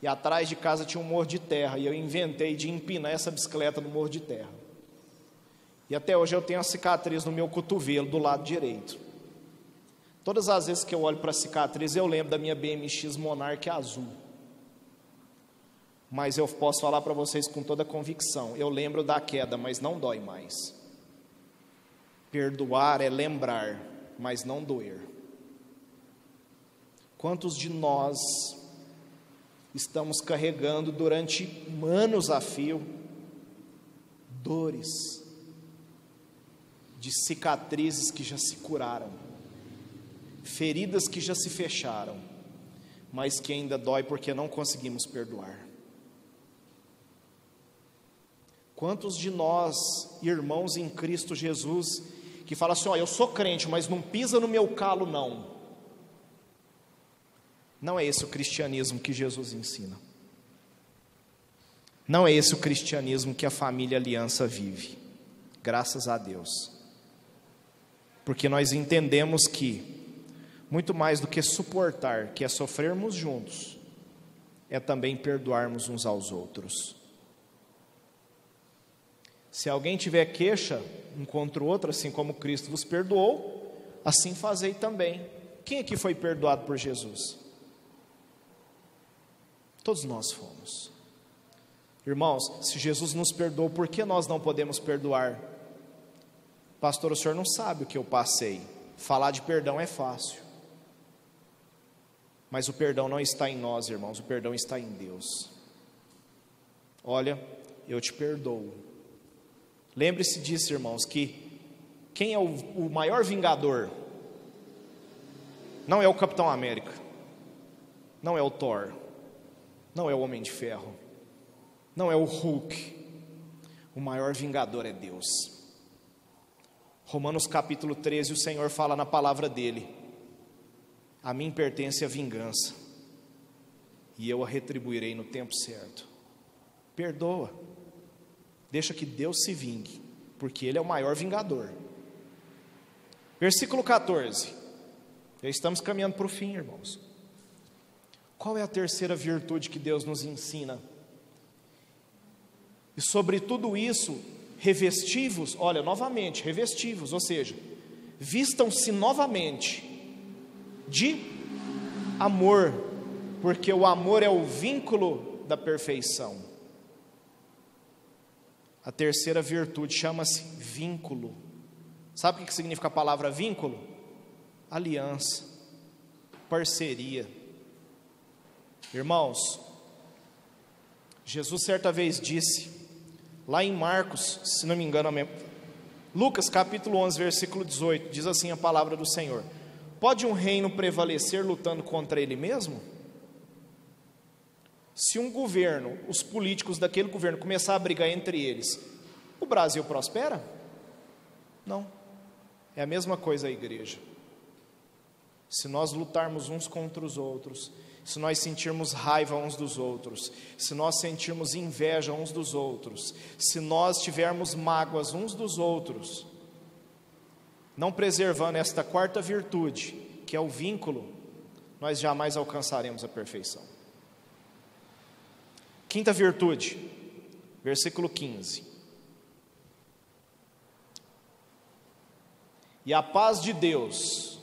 e atrás de casa tinha um morro de terra, e eu inventei de empinar essa bicicleta no morro de terra. E até hoje eu tenho a cicatriz no meu cotovelo do lado direito. Todas as vezes que eu olho para a cicatriz, eu lembro da minha BMX Monarch azul. Mas eu posso falar para vocês com toda convicção: eu lembro da queda, mas não dói mais. Perdoar é lembrar, mas não doer. Quantos de nós estamos carregando durante anos a fio dores de cicatrizes que já se curaram? feridas que já se fecharam, mas que ainda dói porque não conseguimos perdoar. Quantos de nós, irmãos em Cristo Jesus, que fala assim: ó, eu sou crente, mas não pisa no meu calo, não. Não é esse o cristianismo que Jesus ensina. Não é esse o cristianismo que a família Aliança vive. Graças a Deus. Porque nós entendemos que, muito mais do que suportar, que é sofrermos juntos, é também perdoarmos uns aos outros. Se alguém tiver queixa um contra o outro, assim como Cristo vos perdoou, assim fazei também. Quem aqui foi perdoado por Jesus? Todos nós fomos. Irmãos, se Jesus nos perdoou, por que nós não podemos perdoar? Pastor, o senhor não sabe o que eu passei. Falar de perdão é fácil. Mas o perdão não está em nós, irmãos, o perdão está em Deus. Olha, eu te perdoo. Lembre-se disso, irmãos, que quem é o, o maior vingador não é o Capitão América, não é o Thor, não é o Homem de Ferro, não é o Hulk. O maior vingador é Deus. Romanos capítulo 13, o Senhor fala na palavra dele: A mim pertence a vingança, e eu a retribuirei no tempo certo. Perdoa. Deixa que Deus se vingue, porque Ele é o maior vingador. Versículo 14. Já estamos caminhando para o fim, irmãos. Qual é a terceira virtude que Deus nos ensina? E sobre tudo isso, revestivos, olha, novamente, revestivos, ou seja, vistam-se novamente de amor, porque o amor é o vínculo da perfeição. A terceira virtude chama-se vínculo. Sabe o que significa a palavra vínculo? Aliança, parceria. Irmãos, Jesus certa vez disse, lá em Marcos, se não me engano, Lucas capítulo 11, versículo 18, diz assim a palavra do Senhor: Pode um reino prevalecer lutando contra ele mesmo? Se um governo, os políticos daquele governo começar a brigar entre eles, o Brasil prospera? Não. É a mesma coisa a igreja. Se nós lutarmos uns contra os outros, se nós sentirmos raiva uns dos outros, se nós sentirmos inveja uns dos outros, se nós tivermos mágoas uns dos outros, não preservando esta quarta virtude, que é o vínculo, nós jamais alcançaremos a perfeição. Quinta virtude, versículo 15. E a paz de Deus,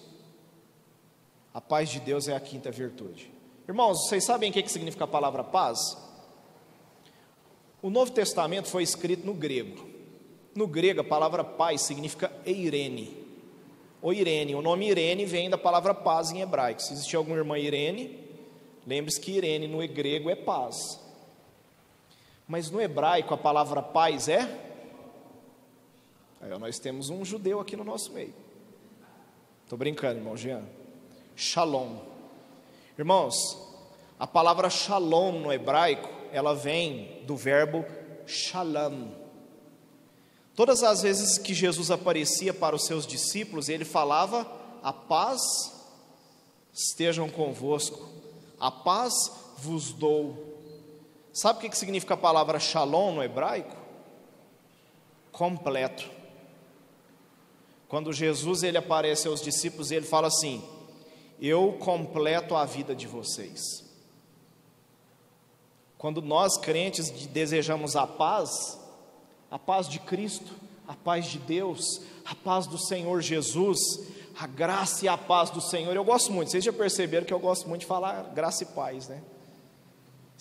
a paz de Deus é a quinta virtude. Irmãos, vocês sabem o que significa a palavra paz? O Novo Testamento foi escrito no grego. No grego, a palavra paz significa eirene. Ou Irene, o nome Irene vem da palavra paz em hebraico. Se existir alguma irmã Irene, lembre-se que Irene no grego é paz. Mas no hebraico a palavra paz é? Aí nós temos um judeu aqui no nosso meio. Estou brincando, irmão Jean. Shalom. Irmãos, a palavra shalom no hebraico, ela vem do verbo shalom. Todas as vezes que Jesus aparecia para os seus discípulos, ele falava: A paz estejam convosco, a paz vos dou. Sabe o que significa a palavra shalom no hebraico? Completo. Quando Jesus ele aparece aos discípulos, ele fala assim: Eu completo a vida de vocês. Quando nós crentes desejamos a paz, a paz de Cristo, a paz de Deus, a paz do Senhor Jesus, a graça e a paz do Senhor. Eu gosto muito, vocês já perceberam que eu gosto muito de falar graça e paz, né?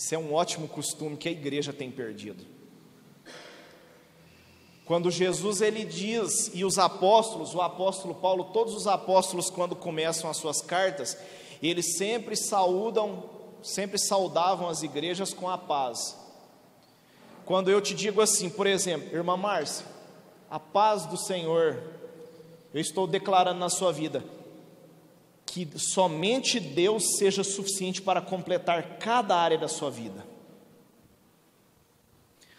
Isso é um ótimo costume que a igreja tem perdido. Quando Jesus ele diz, e os apóstolos, o apóstolo Paulo, todos os apóstolos, quando começam as suas cartas, eles sempre saudam, sempre saudavam as igrejas com a paz. Quando eu te digo assim, por exemplo, irmã Márcia, a paz do Senhor, eu estou declarando na sua vida, que somente Deus seja suficiente para completar cada área da sua vida.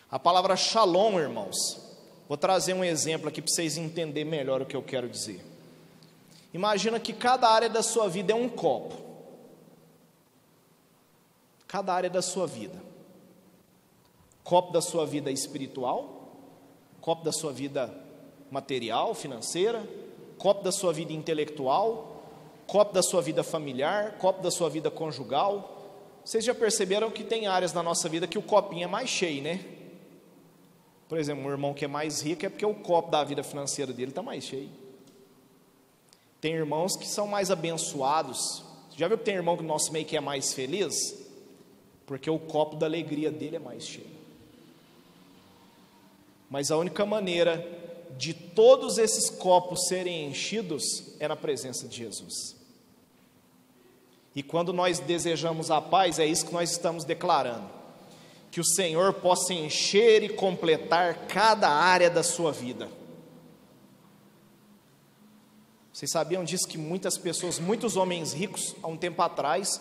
A palavra shalom, irmãos, Vou trazer um exemplo aqui para vocês entenderem melhor o que eu quero dizer. Imagina que cada área da sua vida é um copo. Cada área da sua vida. Copo da sua vida espiritual, copo da sua vida material, financeira, copo da sua vida intelectual, copo da sua vida familiar, copo da sua vida conjugal. Vocês já perceberam que tem áreas na nossa vida que o copinho é mais cheio, né? Por exemplo, um irmão que é mais rico é porque o copo da vida financeira dele está mais cheio. Tem irmãos que são mais abençoados. Já viu que tem irmão que no nosso meio que é mais feliz? Porque o copo da alegria dele é mais cheio. Mas a única maneira de todos esses copos serem enchidos é na presença de Jesus. E quando nós desejamos a paz, é isso que nós estamos declarando que o Senhor possa encher e completar cada área da sua vida. Vocês sabiam disso que muitas pessoas, muitos homens ricos, há um tempo atrás,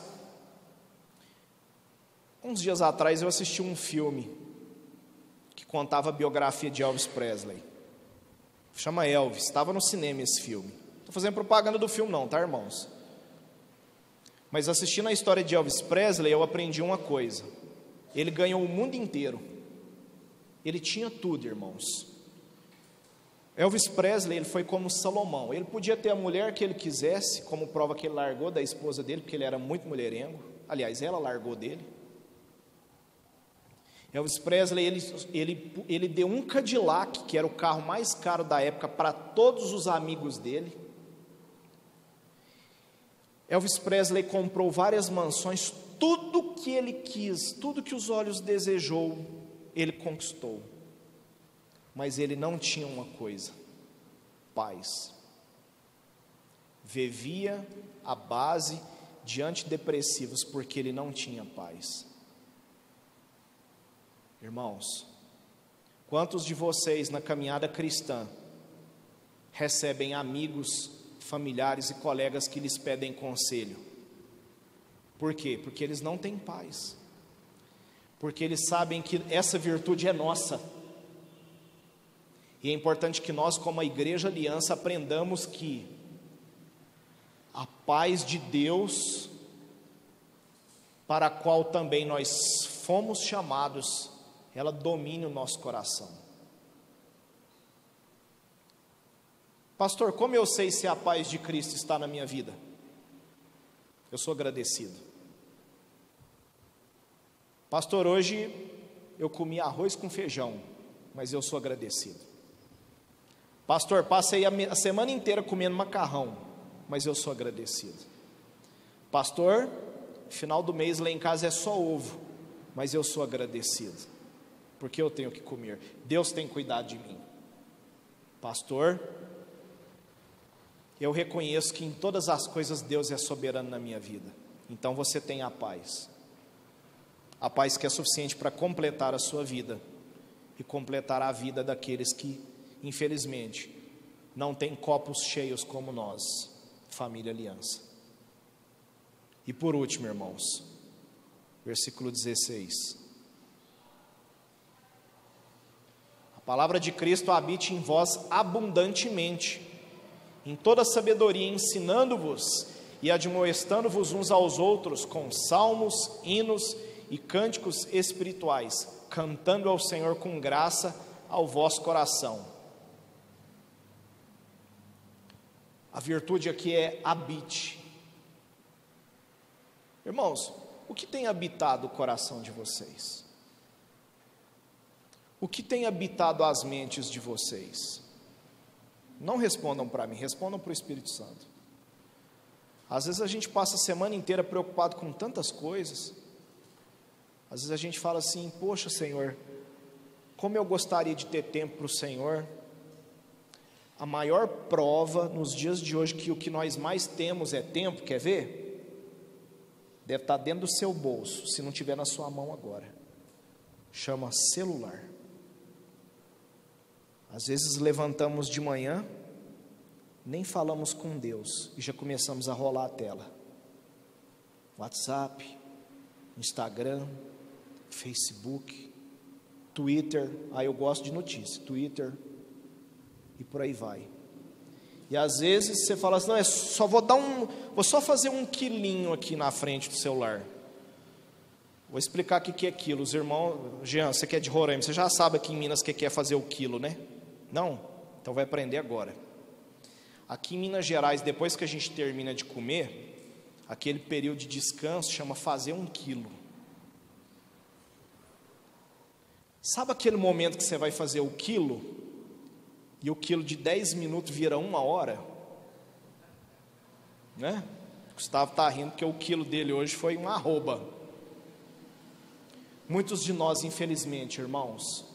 uns dias atrás eu assisti um filme que contava a biografia de Elvis Presley. Chama Elvis, estava no cinema esse filme. Estou fazendo propaganda do filme não, tá irmãos? Mas assistindo a história de Elvis Presley, eu aprendi uma coisa ele ganhou o mundo inteiro. Ele tinha tudo, irmãos. Elvis Presley, ele foi como Salomão. Ele podia ter a mulher que ele quisesse, como prova que ele largou da esposa dele, porque ele era muito mulherengo. Aliás, ela largou dele. Elvis Presley, ele, ele, ele deu um Cadillac, que era o carro mais caro da época, para todos os amigos dele. Elvis Presley comprou várias mansões, tudo que ele quis, tudo que os olhos desejou, ele conquistou. Mas ele não tinha uma coisa: paz. Vivia a base de antidepressivos porque ele não tinha paz. Irmãos, quantos de vocês na caminhada cristã recebem amigos, familiares e colegas que lhes pedem conselho? Por quê? Porque eles não têm paz. Porque eles sabem que essa virtude é nossa. E é importante que nós, como a Igreja Aliança, aprendamos que a paz de Deus, para a qual também nós fomos chamados, ela domine o nosso coração. Pastor, como eu sei se a paz de Cristo está na minha vida? Eu sou agradecido. Pastor, hoje eu comi arroz com feijão, mas eu sou agradecido. Pastor, passei a semana inteira comendo macarrão, mas eu sou agradecido. Pastor, final do mês lá em casa é só ovo, mas eu sou agradecido, porque eu tenho que comer. Deus tem cuidado de mim. Pastor, eu reconheço que em todas as coisas Deus é soberano na minha vida. Então você tem a paz a paz que é suficiente para completar a sua vida e completar a vida daqueles que, infelizmente, não têm copos cheios como nós, família Aliança. E por último, irmãos, versículo 16. A palavra de Cristo habite em vós abundantemente, em toda sabedoria, ensinando-vos e admoestando-vos uns aos outros com salmos, hinos e cânticos espirituais, cantando ao Senhor com graça ao vosso coração. A virtude aqui é habite. Irmãos, o que tem habitado o coração de vocês? O que tem habitado as mentes de vocês? Não respondam para mim, respondam para o Espírito Santo. Às vezes a gente passa a semana inteira preocupado com tantas coisas, às vezes a gente fala assim: Poxa, Senhor, como eu gostaria de ter tempo para o Senhor. A maior prova nos dias de hoje que o que nós mais temos é tempo, quer ver? Deve estar dentro do seu bolso, se não tiver na sua mão agora. Chama celular. Às vezes levantamos de manhã, nem falamos com Deus e já começamos a rolar a tela. WhatsApp, Instagram, Facebook, Twitter, aí eu gosto de notícia, Twitter, e por aí vai. E às vezes você fala assim, não, é só vou dar um, vou só fazer um quilinho aqui na frente do celular. Vou explicar o que é quilo. Os irmãos, Jean, você que é de Roraima, você já sabe aqui em Minas o que é fazer o quilo, né? Não? Então vai aprender agora. Aqui em Minas Gerais, depois que a gente termina de comer, aquele período de descanso chama fazer um quilo. Sabe aquele momento que você vai fazer o quilo? E o quilo de 10 minutos vira uma hora? Né? Gustavo está rindo porque o quilo dele hoje foi uma arroba. Muitos de nós, infelizmente, irmãos,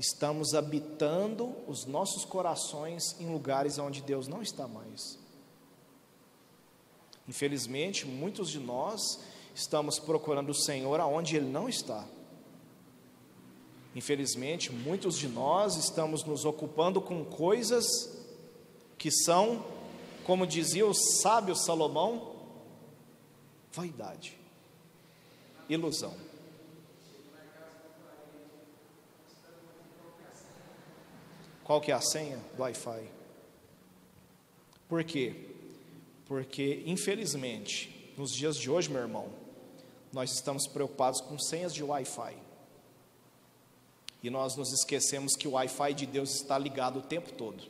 estamos habitando os nossos corações em lugares onde Deus não está mais. Infelizmente, muitos de nós estamos procurando o Senhor aonde Ele não está. Infelizmente, muitos de nós estamos nos ocupando com coisas que são, como dizia o sábio Salomão, vaidade, ilusão. Qual que é a senha do Wi-Fi? Por quê? Porque, infelizmente, nos dias de hoje, meu irmão, nós estamos preocupados com senhas de Wi-Fi. E nós nos esquecemos que o Wi-Fi de Deus está ligado o tempo todo.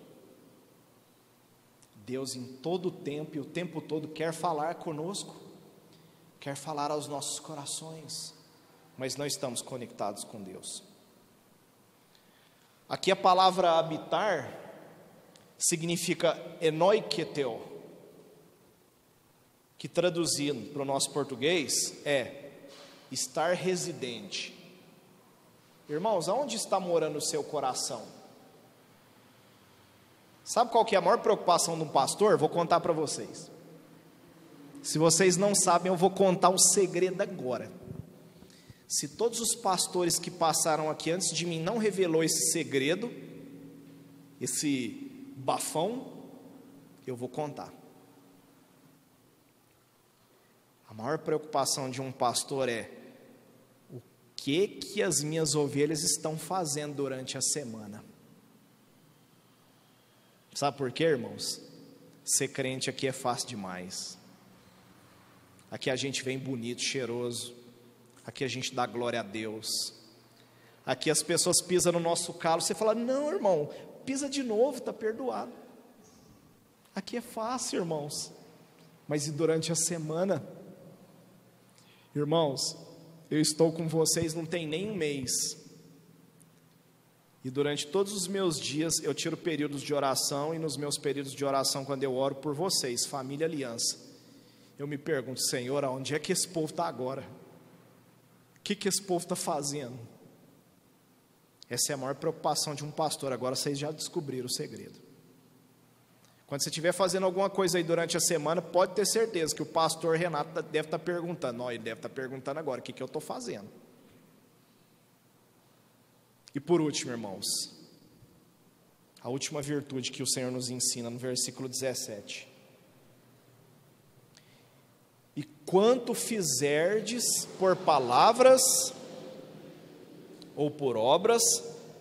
Deus, em todo o tempo e o tempo todo, quer falar conosco, quer falar aos nossos corações, mas não estamos conectados com Deus. Aqui a palavra habitar significa enoiketeo, que traduzindo para o nosso português é estar residente. Irmãos, aonde está morando o seu coração? Sabe qual que é a maior preocupação de um pastor? Vou contar para vocês. Se vocês não sabem, eu vou contar um segredo agora. Se todos os pastores que passaram aqui antes de mim não revelou esse segredo, esse bafão, eu vou contar. A maior preocupação de um pastor é o que que as minhas ovelhas estão fazendo durante a semana. Sabe por quê, irmãos? Ser crente aqui é fácil demais. Aqui a gente vem bonito, cheiroso, Aqui a gente dá glória a Deus. Aqui as pessoas pisam no nosso calo, você fala: "Não, irmão, pisa de novo, está perdoado". Aqui é fácil, irmãos. Mas e durante a semana? Irmãos, eu estou com vocês não tem nem um mês. E durante todos os meus dias eu tiro períodos de oração e nos meus períodos de oração quando eu oro por vocês, família aliança, eu me pergunto, Senhor, aonde é que esse povo está agora? O que, que esse povo está fazendo? Essa é a maior preocupação de um pastor. Agora vocês já descobriram o segredo. Quando você estiver fazendo alguma coisa aí durante a semana, pode ter certeza que o pastor Renato tá, deve estar tá perguntando. Não, ele deve estar tá perguntando agora: o que, que eu estou fazendo? E por último, irmãos, a última virtude que o Senhor nos ensina no versículo 17. E quanto fizerdes por palavras ou por obras,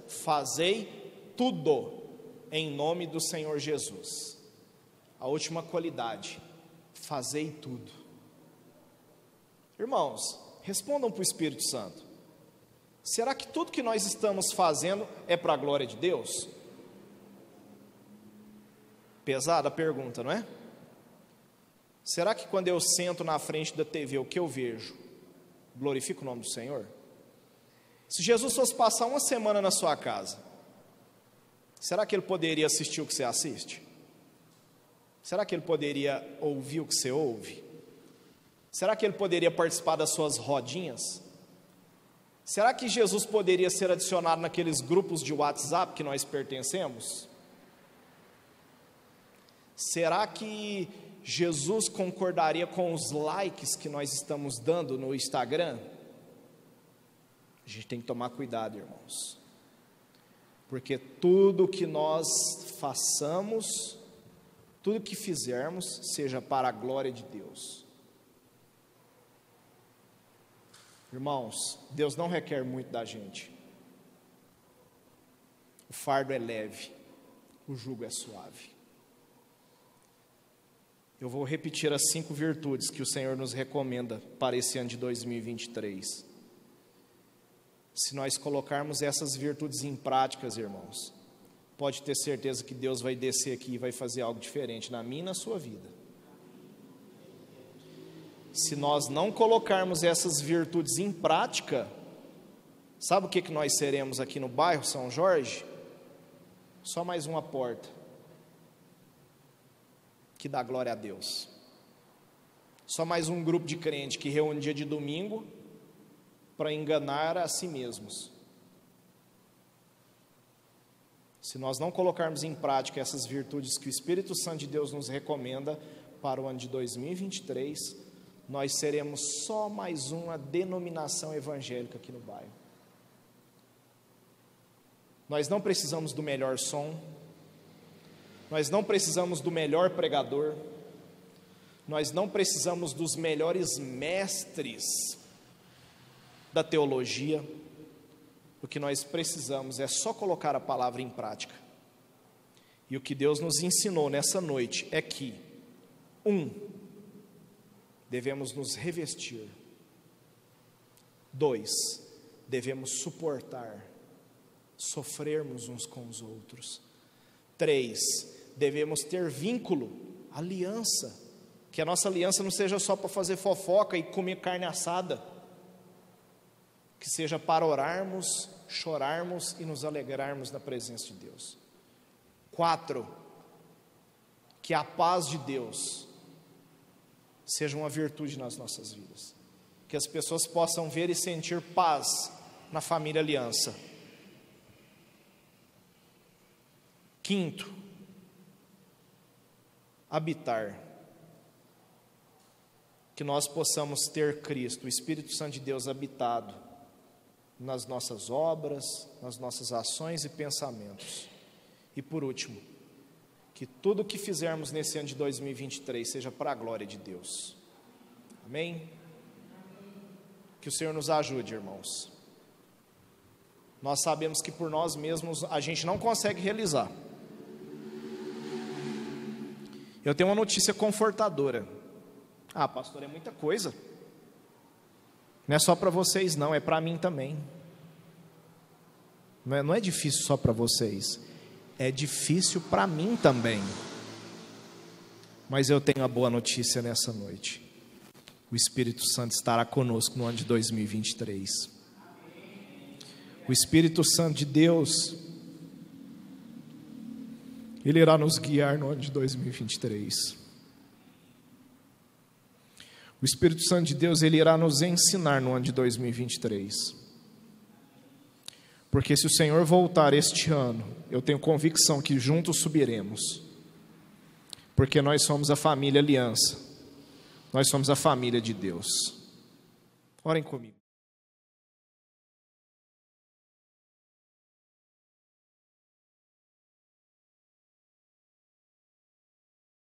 fazei tudo em nome do Senhor Jesus. A última qualidade, fazei tudo. Irmãos, respondam para o Espírito Santo. Será que tudo que nós estamos fazendo é para a glória de Deus? Pesada pergunta, não é? Será que quando eu sento na frente da TV, o que eu vejo? Glorifica o nome do Senhor? Se Jesus fosse passar uma semana na sua casa, será que ele poderia assistir o que você assiste? Será que ele poderia ouvir o que você ouve? Será que ele poderia participar das suas rodinhas? Será que Jesus poderia ser adicionado naqueles grupos de WhatsApp que nós pertencemos? Será que Jesus concordaria com os likes que nós estamos dando no Instagram? A gente tem que tomar cuidado, irmãos, porque tudo que nós façamos, tudo que fizermos, seja para a glória de Deus. Irmãos, Deus não requer muito da gente. O fardo é leve, o jugo é suave. Eu vou repetir as cinco virtudes que o Senhor nos recomenda para esse ano de 2023. Se nós colocarmos essas virtudes em práticas, irmãos, pode ter certeza que Deus vai descer aqui e vai fazer algo diferente na minha e na sua vida. Se nós não colocarmos essas virtudes em prática, sabe o que, que nós seremos aqui no bairro São Jorge? Só mais uma porta que dá glória a Deus. Só mais um grupo de crente que reúne dia de domingo para enganar a si mesmos. Se nós não colocarmos em prática essas virtudes que o Espírito Santo de Deus nos recomenda para o ano de 2023, nós seremos só mais uma denominação evangélica aqui no bairro. Nós não precisamos do melhor som, nós não precisamos do melhor pregador, nós não precisamos dos melhores mestres da teologia, o que nós precisamos é só colocar a palavra em prática. E o que Deus nos ensinou nessa noite é que, um, devemos nos revestir, dois, devemos suportar, sofrermos uns com os outros, três, devemos ter vínculo, aliança, que a nossa aliança não seja só para fazer fofoca e comer carne assada, que seja para orarmos, chorarmos e nos alegrarmos na presença de Deus. Quatro, que a paz de Deus seja uma virtude nas nossas vidas, que as pessoas possam ver e sentir paz na família Aliança. Quinto, habitar. Que nós possamos ter Cristo, o Espírito Santo de Deus habitado nas nossas obras, nas nossas ações e pensamentos. E por último, que tudo o que fizermos nesse ano de 2023 seja para a glória de Deus. Amém? Que o Senhor nos ajude, irmãos. Nós sabemos que por nós mesmos a gente não consegue realizar. Eu tenho uma notícia confortadora. Ah, pastor, é muita coisa. Não é só para vocês, não, é para mim também. Não é, não é difícil só para vocês, é difícil para mim também. Mas eu tenho a boa notícia nessa noite. O Espírito Santo estará conosco no ano de 2023. O Espírito Santo de Deus, Ele irá nos guiar no ano de 2023. O Espírito Santo de Deus, ele irá nos ensinar no ano de 2023. Porque se o Senhor voltar este ano, eu tenho convicção que juntos subiremos. Porque nós somos a família aliança. Nós somos a família de Deus. Orem comigo.